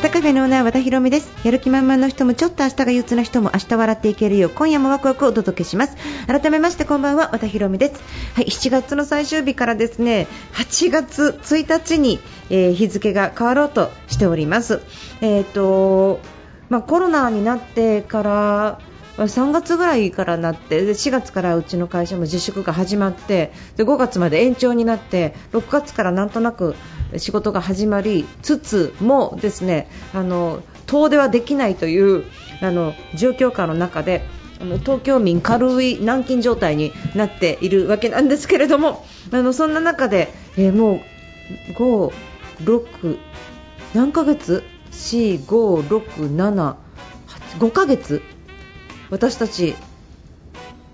わたカフェのオーナー和田博美です。やる気満々の人もちょっと明日が憂鬱な人も明日笑っていけるよう今夜もワクワクをお届けします。改めましてこんばんは和田博美です。はい7月の最終日からですね8月1日に、えー日付が変わろうとしております。えっ、とまあコロナになってから3月ぐらいからなってで4月からうちの会社も自粛が始まってで5月まで延長になって6月からなんとなく仕事が始まりつつもですねあの遠出はできないというあの状況下の中で東京民軽い軟禁状態になっているわけなんですけれどもあのそんな中で、えーもう5、6何ヶ月 ?4、5、6、7、8 5ヶ月私たち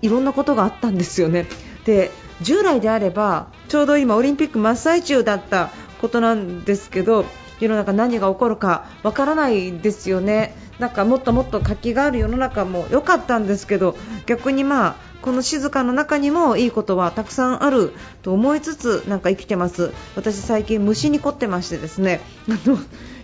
いろんなことがあったんですよね。で従来であればちょうど今オリンピック真っ最中だったことなんですけど世の中何が起こるかわからないですよね。なんかもっともっと活気がある世の中も良かったんですけど逆にまあこの静かの中にもいいことはたくさんあると思いつつなんか生きてます私最近虫に凝ってましてですねあの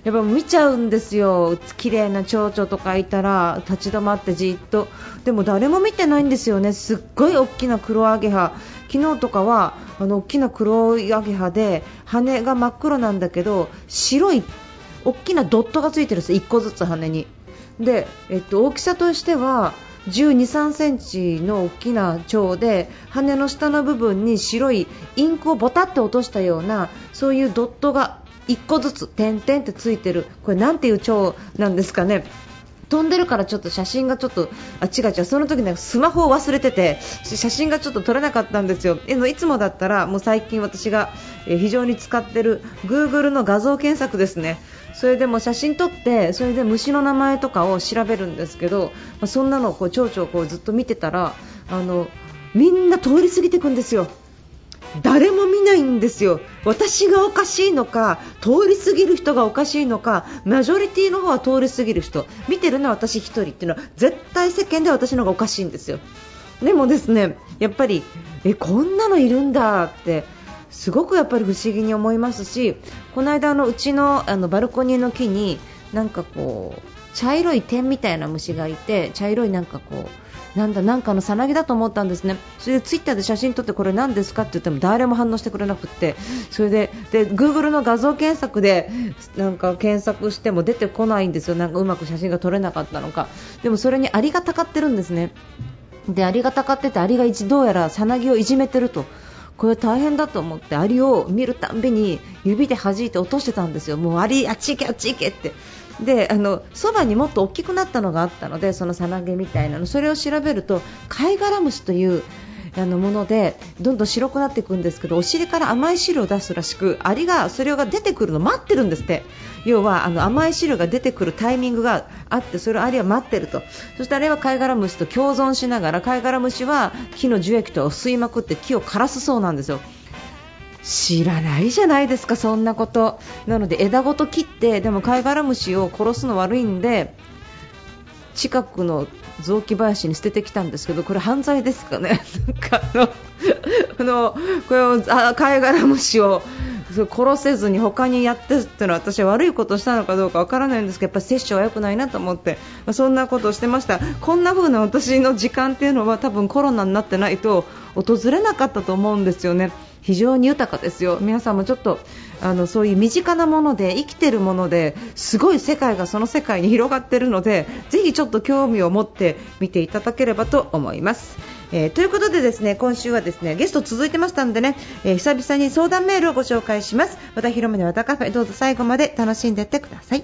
やっぱ見ちゃうんですよ。綺麗な蝶々とかいたら立ち止まってじっと。でも誰も見てないんですよね。すっごい大きな黒アゲハ。昨日とかはあの大きな黒いアゲハで羽が真っ黒なんだけど白い大きなドットがついてるんです。1個ずつ羽に。で、えっと、大きさとしては12、3センチの大きな蝶で羽の下の部分に白いインクをボタって落としたようなそういうドットが1個ずつ点々ってついてる。これなんていう蝶なんですかね。飛んでるからちょっと写真がちょっとあ違う違う。その時ねスマホを忘れてて写真がちょっと撮れなかったんですよ。でもいつもだったらもう最近私が非常に使ってる Google の画像検索ですね。それでも写真撮ってそれで虫の名前とかを調べるんですけど、まあ、そんなのをこう蝶々こうずっと見てたらあのみんな通り過ぎていくんですよ。誰も見ないんですよ、私がおかしいのか通り過ぎる人がおかしいのかマジョリティの方は通り過ぎる人見てるのは私1人っていうのは絶対世間では私の方がおかしいんですよ。でもですねやっぱりえこんなのいるんだってすごくやっぱり不思議に思いますしこの間のうちのあのバルコニーの木になんかこう茶色い点みたいな虫がいて茶色いなんかこうなんだなんかのさなぎだと思ったんですね。それでツイッターで写真撮ってこれ何ですかって言っても誰も反応してくれなくて。それでで Google の画像検索でなんか検索しても出てこないんですよ。なんかうまく写真が撮れなかったのか。でもそれにありがたかってるんですね。でアリがたかっててアリがどうやらさなぎをいじめてると。これ大変だと思ってアリを見るたんびに指で弾いて落としてたんですよ、もうアリあっち行けあっち行けって。であのそばにもっと大きくなったのがあったのでそのさなぎみたいなの。それを調べると貝殻虫というあのものでどんどん白くなっていくんですけどお尻から甘い汁を出すらしくアリがそれが出てくるのを待ってるんですって。要はあの甘い汁が出てくるタイミングがあってそれをアリは待ってると。そしてあれは貝殻虫と共存しながら貝殻虫は木の樹液と吸いまくって木を枯らすそうなんですよ。知らないじゃないですか、そんなこと。なので枝ごと切って、でも貝殻虫を殺すの悪いんで、近くの雑木林に捨ててきたんですけど、これ犯罪ですかね。なんかあの、あのこれをあ貝殻虫を殺せずに他にやってっていうのは私は悪いことをしたのかどうかわからないんですけど、やっぱ摂取は良くないなと思って、まあそんなことをしてました。こんな風な私の時間っていうのは多分コロナになってないと訪れなかったと思うんですよね。非常に豊かですよ、皆さんもちょっとあのそういう身近なもので生きているものですごい世界がその世界に広がっているのでぜひちょっと興味を持って見ていただければと思います。えーということでですね今週はですねゲスト続いてましたのでね、えー久々に相談メールをご紹介します。和田広めの和田カフェどうぞ最後まで楽しんでってください。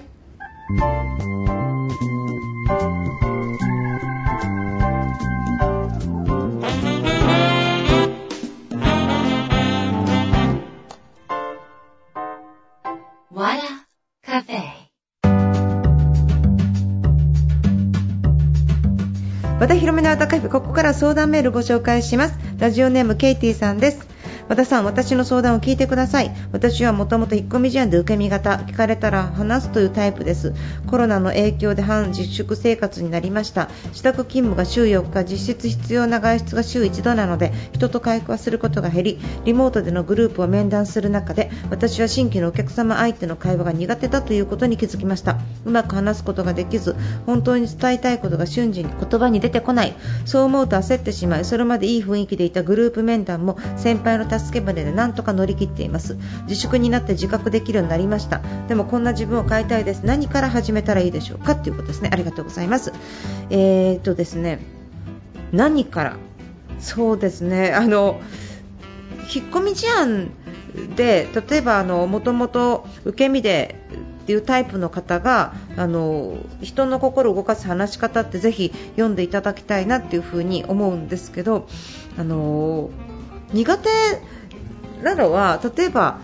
和田広めの和田カフェここから相談メールご紹介します。ラジオネームケイティさんです。和田さん私の相談を聞いてください。私はもともと引っ込み思案で受け身型聞かれたら話すというタイプです。コロナの影響で半自粛生活になりました。自宅勤務が週4日実質必要な外出が週1度なので人と会話することが減りリモートでのグループを面談する中で私は新規のお客様相手の会話が苦手だということに気づきました。うまく話すことができず本当に伝えたいことが瞬時に言葉に出てこない。そう思うと焦ってしまいそれまでいい雰囲気でいたグループ面談も先輩の助け舟でなんとか乗り切っています。自粛になって自覚できるようになりました。でもこんな自分を変えたいです。何から始めたらいいでしょうかということですね。ありがとうございます。えー、っとですね。何から？そうですね。あの引っ込み思案で例えばあのもともと受け身でっていうタイプの方があの人の心を動かす話し方ってぜひ読んでいただきたいなっていうふに思うんですけどあの苦手なのは例えば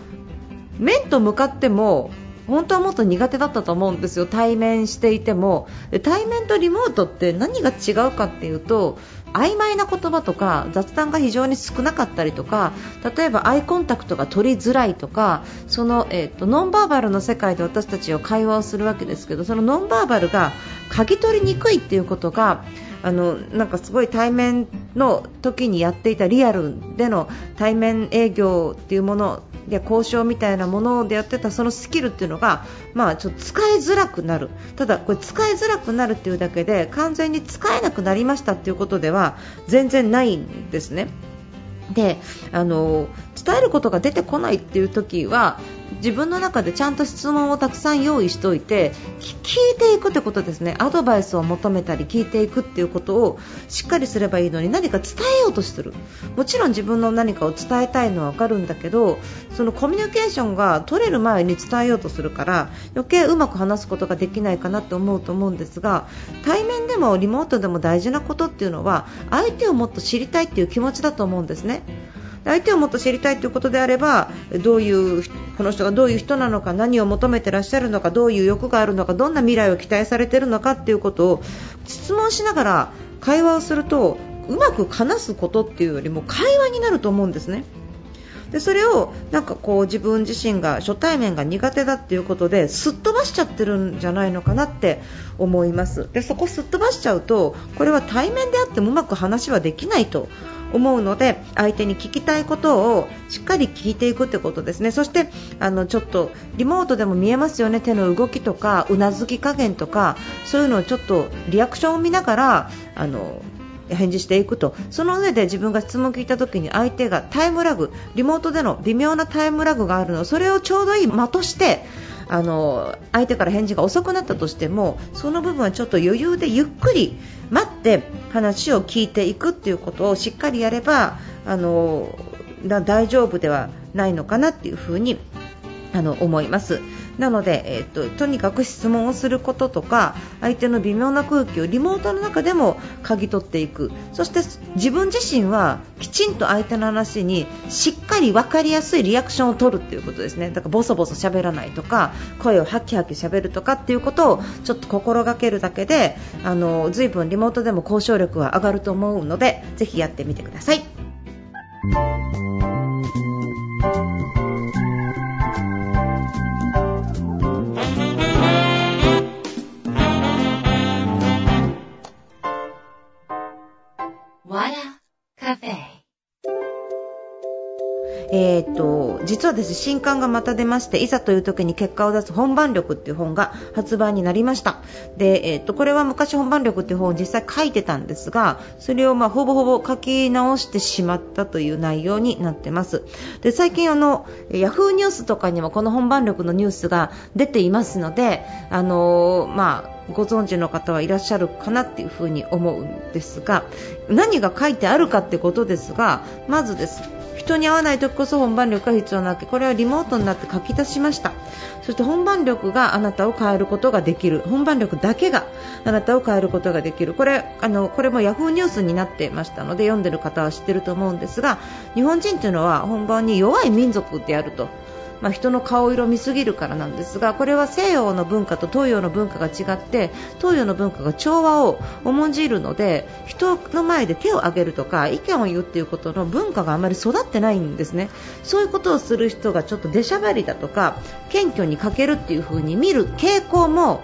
面と向かっても本当はもっと苦手だったと思うんですよ、対面していても。対面とリモートって何が違うかっていうと曖昧な言葉とか雑談が非常に少なかったりとか例えばアイコンタクトが取りづらいとかその、えーと、ノンバーバルの世界で私たちは会話をするわけですけどそのノンバーバルが嗅ぎ取りにくいっていうことがあのなんかすごい対面の時にやっていたリアルでの対面営業っていうもので交渉みたいなものでやってたそのスキルっていうのが、まあ、ちょっと使いづらくなるただ、これ使いづらくなるっていうだけで完全に使えなくなりましたっていうことでは全然ないんですね。であの伝えることが出てこないっていう時は自分の中でちゃんと質問をたくさん用意しておいて聞いていくってことですねアドバイスを求めたり聞いていくっていうことをしっかりすればいいのに何か伝えようとするもちろん自分の何かを伝えたいのは分かるんだけどそのコミュニケーションが取れる前に伝えようとするから余計うまく話すことができないかなと思うと思うんですが対面でもリモートでも大事なことっていうのは相手をもっと知りたいっていう気持ちだと思うんですね。相手をもっと知りたいということであればどういうこの人がどういう人なのか何を求めてらっしゃるのかどういう欲があるのかどんな未来を期待されているのかということを質問しながら会話をするとうまく話すことっていうよりも会話になると思うんですね。でそれをなんかこう自分自身が初対面が苦手だっていうことですっ飛ばしちゃってるんじゃないのかなって思いますでそこすっ飛ばしちゃうとこれは対面であってもうまく話はできないと思うので相手に聞きたいことをしっかり聞いていくってことですね。そしてあのちょっとリモートでも見えますよね。手の動きとかうなずき加減とかそういうのをちょっとリアクションを見ながらあの返事していくと。その上で自分が質問を聞いた時に相手がタイムラグリモートでの微妙なタイムラグがあるのそれをちょうどいい間としてあの相手から返事が遅くなったとしてもその部分はちょっと余裕でゆっくり待って話を聞いていくっていうことをしっかりやればあの大丈夫ではないのかなっていうふにあの思います。なので、えーと、とにかく質問をすることとか相手の微妙な空気をリモートの中でも嗅ぎ取っていくそして自分自身はきちんと相手の話にしっかり分かりやすいリアクションを取るっていうことですねだからボソボソ喋らないとか声をハキハキ喋るとかっていうことをちょっと心がけるだけであの随分リモートでも交渉力は上がると思うのでぜひやってみてください。実はです、ね、新刊がまた出ましていざという時に結果を出す本番力っていう本が発売になりました。で、えーと、これは昔本番力っていう本を実際書いてたんですがそれをまあほぼほぼ書き直してしまったという内容になってます。で最近あのヤフーニュースとかにもこの本番力のニュースが出ていますのであのー、まあご存知の方はいらっしゃるかなっていうふに思うんですが何が書いてあるかってことですがまずです。人に会わない時こそ本番力が必要なわけ。これはリモートになって書き出しました。そして本番力があなたを変えることができる。本番力だけがあなたを変えることができる。これあのこれもヤフーニュースになってましたので読んでる方は知ってると思うんですが日本人というのは本番に弱い民族であるとまあ、人の顔色を見すぎるからなんですがこれは西洋の文化と東洋の文化が違って東洋の文化が調和を重んじるので人の前で手を挙げるとか意見を言うっていうことの文化があまり育ってないんですね。そういうことをする人がちょっと出しゃばりだとか謙虚に欠けるっていう風に見る傾向も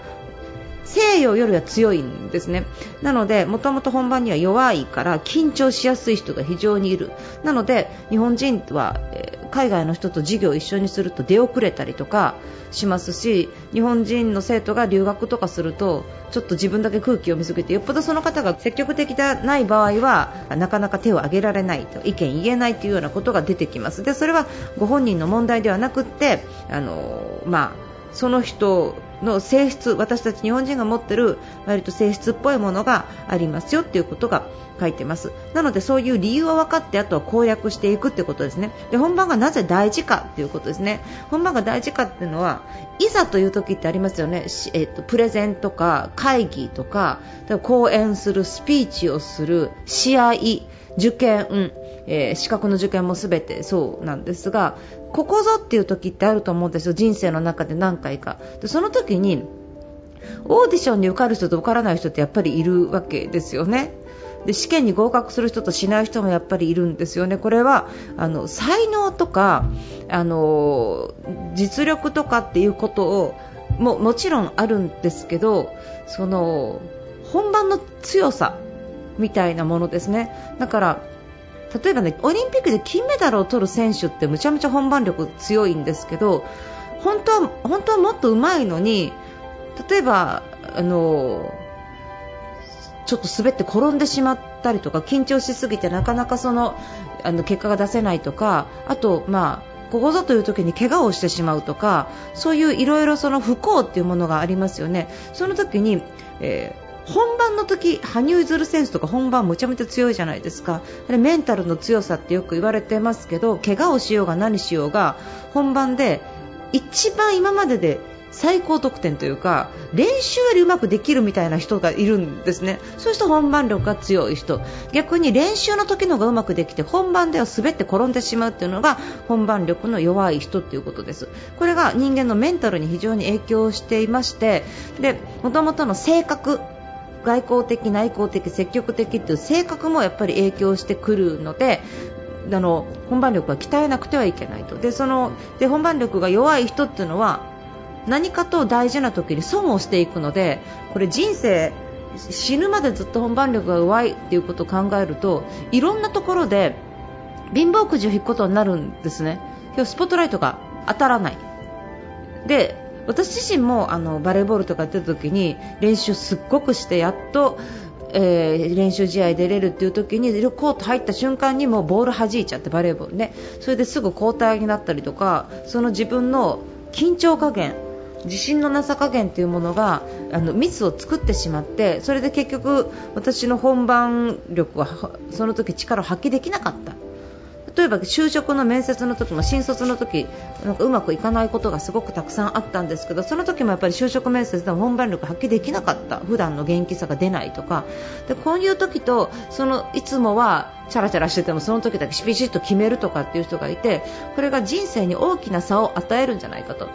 西洋よりは強いんですね。なのでもともと本番には弱いから緊張しやすい人が非常にいる。なので日本人は、え海外の人と授業を一緒にすると出遅れたりとかしますし日本人の生徒が留学とかするとちょっと自分だけ空気を見つけてよっぽどその方が積極的じゃない場合はなかなか手を挙げられないと意見言えないというようなことが出てきます。でそれはご本人の問題ではなくってあの、まあその人の性質私たち日本人が持っている割と性質っぽいものがありますよということが書いてます。なのでそういう理由は分かってあとは公約していくということですね。で本番がなぜ大事かということですね。本番が大事かっていうのはいざという時ってありますよね、えーと、プレゼンとか会議とか講演するスピーチをする試合受験、えー、資格の受験も全てそうなんですがここぞっていう時ってあると思うんですよ。人生の中で何回か。でその時にオーディションに受かる人と受からない人ってやっぱりいるわけですよね。で試験に合格する人としない人もやっぱりいるんですよね、これはあの才能とかあの実力とかっていうことをももちろんあるんですけどその本番の強さみたいなものですね。だから例えばねオリンピックで金メダルを取る選手ってむちゃむちゃ本番力強いんですけど本当は本当はもっと上手いのに例えばあのちょっと滑って転んでしまったりとか緊張しすぎてなかなかそのあの結果が出せないとかあと、まあ、ここぞという時に怪我をしてしまうとかそういういろいろ不幸っていうものがありますよね。その時に、えー本番の時羽生結弦選手とか本番むちゃむちゃ強いじゃないですか。あれメンタルの強さってよく言われてますけど怪我をしようが何しようが本番で一番今までで最高得点というか練習よりうまくできるみたいな人がいるんですね。そういう人本番力が強い人。逆に練習の時のがうまくできて本番では滑って転んでしまうっていうのが本番力の弱い人ということです。これが人間のメンタルに非常に影響していましてで元々の性格外交的、内向的、積極的という性格もやっぱり影響してくるのであの本番力は鍛えなくてはいけないと。でそので本番力が弱い人っていうのは何かと大事な時に損をしていくのでこれ人生死ぬまでずっと本番力が弱いということを考えるといろんなところで貧乏くじを引くことになるんですね。スポットライトが当たらない。で私自身もあのバレーボールとかやってた時に練習すっごくしてやっと、えー、練習試合出れるっていう時にコート入った瞬間にもボール弾いちゃってバレーボールね。それですぐ交代になったりとかその自分の緊張加減自信のなさ加減というものがあのミスを作ってしまってそれで結局私の本番力はその時力を発揮できなかった。例えば就職の面接の時も新卒の時なんかうまくいかないことがすごくたくさんあったんですけどその時もやっぱり就職面接でも本番力発揮できなかった。普段の元気さが出ないとか。でこういう時とそのいつもはチャラチャラしててもその時だけビシッと決めるとかっていう人がいてこれが人生に大きな差を与えるんじゃないかと。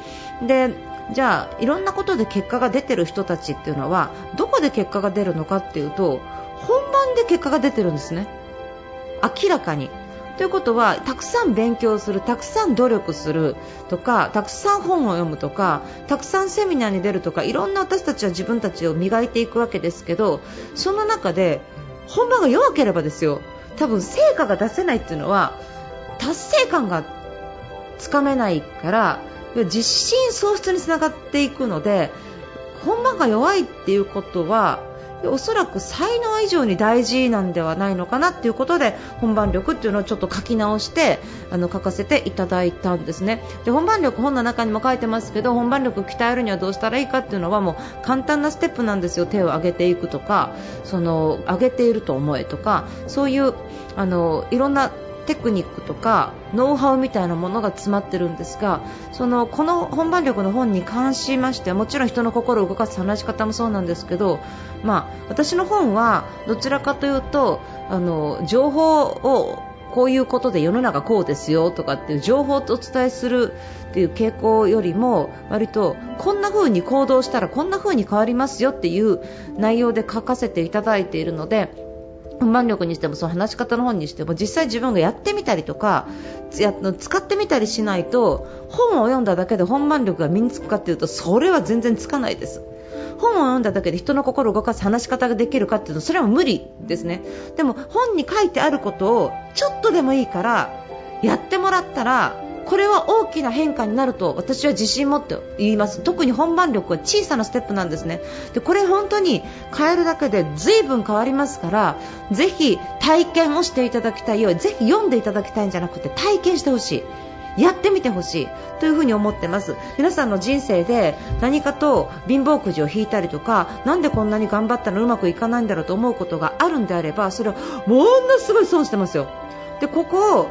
でじゃあいろんなことで結果が出てる人たちっていうのはどこで結果が出るのかっていうと本番で結果が出てるんですね。明らかに。ということはたくさん勉強するたくさん努力するとかたくさん本を読むとかたくさんセミナーに出るとかいろんな私たちは自分たちを磨いていくわけですけどその中で本番が弱ければですよ多分成果が出せないっていうのは達成感がつかめないから自信喪失につながっていくので本番が弱いっていうことはおそらく才能以上に大事なんではないのかなっていうことで本番力っていうのをちょっと書き直してあの書かせていただいたんですね。で本番力本の中にも書いてますけど本番力を鍛えるにはどうしたらいいかっていうのはもう簡単なステップなんですよ。手を上げていくとかその上げていると思えとかそういうあのいろんなテクニックとかノウハウみたいなものが詰まってるんですがそのこの本番力の本に関しましてはもちろん人の心を動かす話し方もそうなんですけど、まあ、私の本はどちらかというとあの情報をこういうことで世の中こうですよとかっていう情報をお伝えするっていう傾向よりも割とこんな風に行動したらこんな風に変わりますよっていう内容で書かせていただいているので本番力にしてもその話し方の本にしても実際自分がやってみたりとか使ってみたりしないと本を読んだだけで本番力が身につくかというとそれは全然つかないです。本を読んだだけで人の心を動かす話し方ができるかっていうとそれは無理ですねでも本に書いてあることをちょっとでもいいからやってもらったらこれは大きな変化になると私は自信持って言います。特に本番力は小さなステップなんですね。でこれ本当に変えるだけで随分変わりますからぜひ体験をしていただきたい。ようぜひ読んでいただきたいんじゃなくて体験してほしい。やってみてほしい。というふに思ってます。皆さんの人生で何かと貧乏くじを引いたりとかなんでこんなに頑張ったらうまくいかないんだろうと思うことがあるんであればそれはものすごい損してますよ。でここを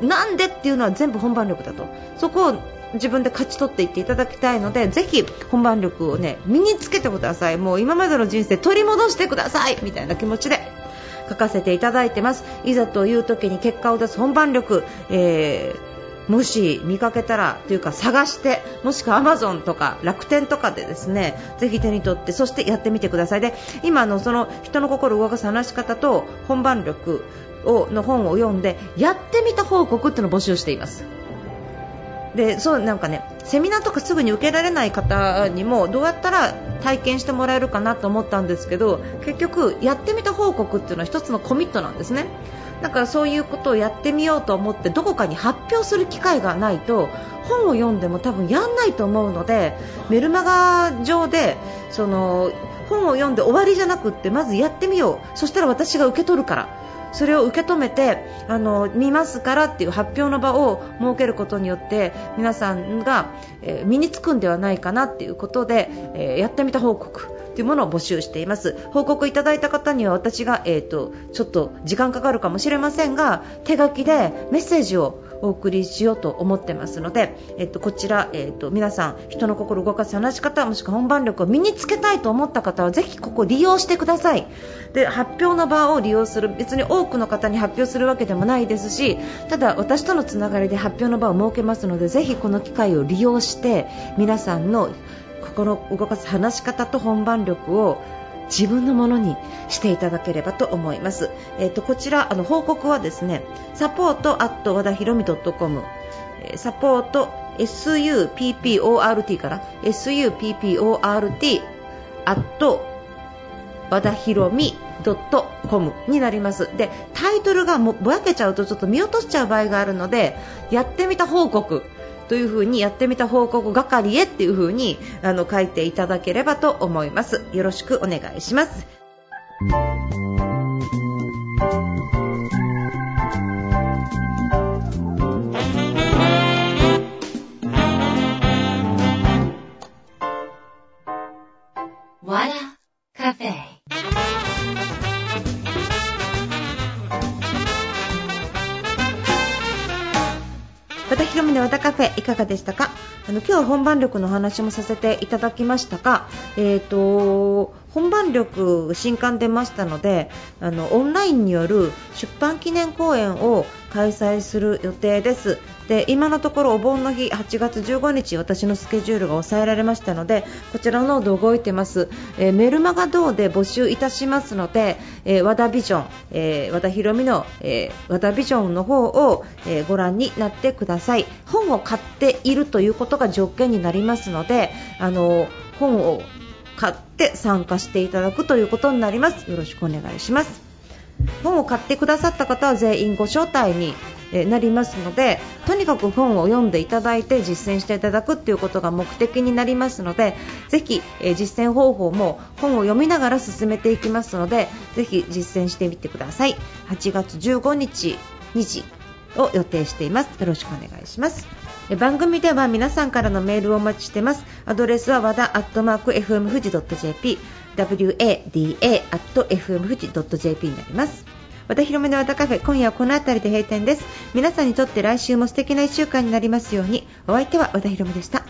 なんでっていうのは全部本番力だと。そこを自分で勝ち取っていっていただきたいのでぜひ本番力をね身につけてください。もう今までの人生取り戻してください。みたいな気持ちで書かせていただいてます。いざという時に結果を出す本番力、えーもし見かけたらというか探してもしくはアマゾンとか楽天とかでですねぜひ手に取ってそしてやってみてくださいで今のその人の心を動かす話し方と本番力をの本を読んでやってみた報告っていうのを募集しています。でそうなんかねセミナーとかすぐに受けられない方にもどうやったら体験してもらえるかなと思ったんですけど結局、やってみた報告っていうのは一つのコミットなんですね。だからそういうことをやってみようと思ってどこかに発表する機会がないと本を読んでも多分やんないと思うのでメルマガ上でその本を読んで終わりじゃなくってまずやってみよう。そしたら私が受け取るから。それを受け止めてあの見ますからっていう発表の場を設けることによって皆さんが、えー、身につくんではないかなっていうことで、えー、やってみた報告。というものを募集しています。報告いただいた方には私が、えーと、ちょっと時間かかるかもしれませんが手書きでメッセージをお送りしようと思ってますので、えっと、こちら、えっと、皆さん人の心を動かす話し方もしくは本番力を身につけたいと思った方はぜひここ利用してください。で発表の場を利用する別に多くの方に発表するわけでもないですしただ私とのつながりで発表の場を設けますのでぜひこの機会を利用して皆さんの心を動かす話し方と本番力を自分のものにしていただければと思います。えっ、ー、と、こちら、あの、報告はですね、サポートアット和田ひろみ .com、サポート SUPPORT から SUPPORT アット和田ひろみ .com になります。でタイトルがもぼやけちゃうとちょっと見落としちゃう場合があるのでやってみた報告。というふうにやってみた報告係へっていうふうにあの書いていただければと思います。よろしくお願いします。かがでしたか？あの今日は本番力の話もさせていただきましたが、えーと、本番力新刊出ましたのであのオンラインによる出版記念公演を開催する予定です。で今のところお盆の日8月15日私のスケジュールが抑えられましたのでこちらのード動いてます、えー、メルマガ等で募集いたしますので、えー、和田ビジョン、えー、和田博美の、え、和田ビジョンの方を、え、ご覧になってください。本を買っているということが条件になりますのであの本を買って参加していただくということになります。よろしくお願いします。本を買ってくださった方は全員ご招待になりますのでとにかく本を読んでいただいて実践していただくということが目的になりますのでぜひ、え実践方法も本を読みながら進めていきますのでぜひ実践してみてください。8月15日2時を予定しています。よろしくお願いします。番組では皆さんからのメールをお待ちしてます。アドレスは和田アットマーク FM 富士 .jp wada アット FM 富士 .jp になります。和田広めの和田カフェ今夜はこの辺りで閉店です。皆さんにとって来週も素敵な1週間になりますように。お相手は和田広めでした。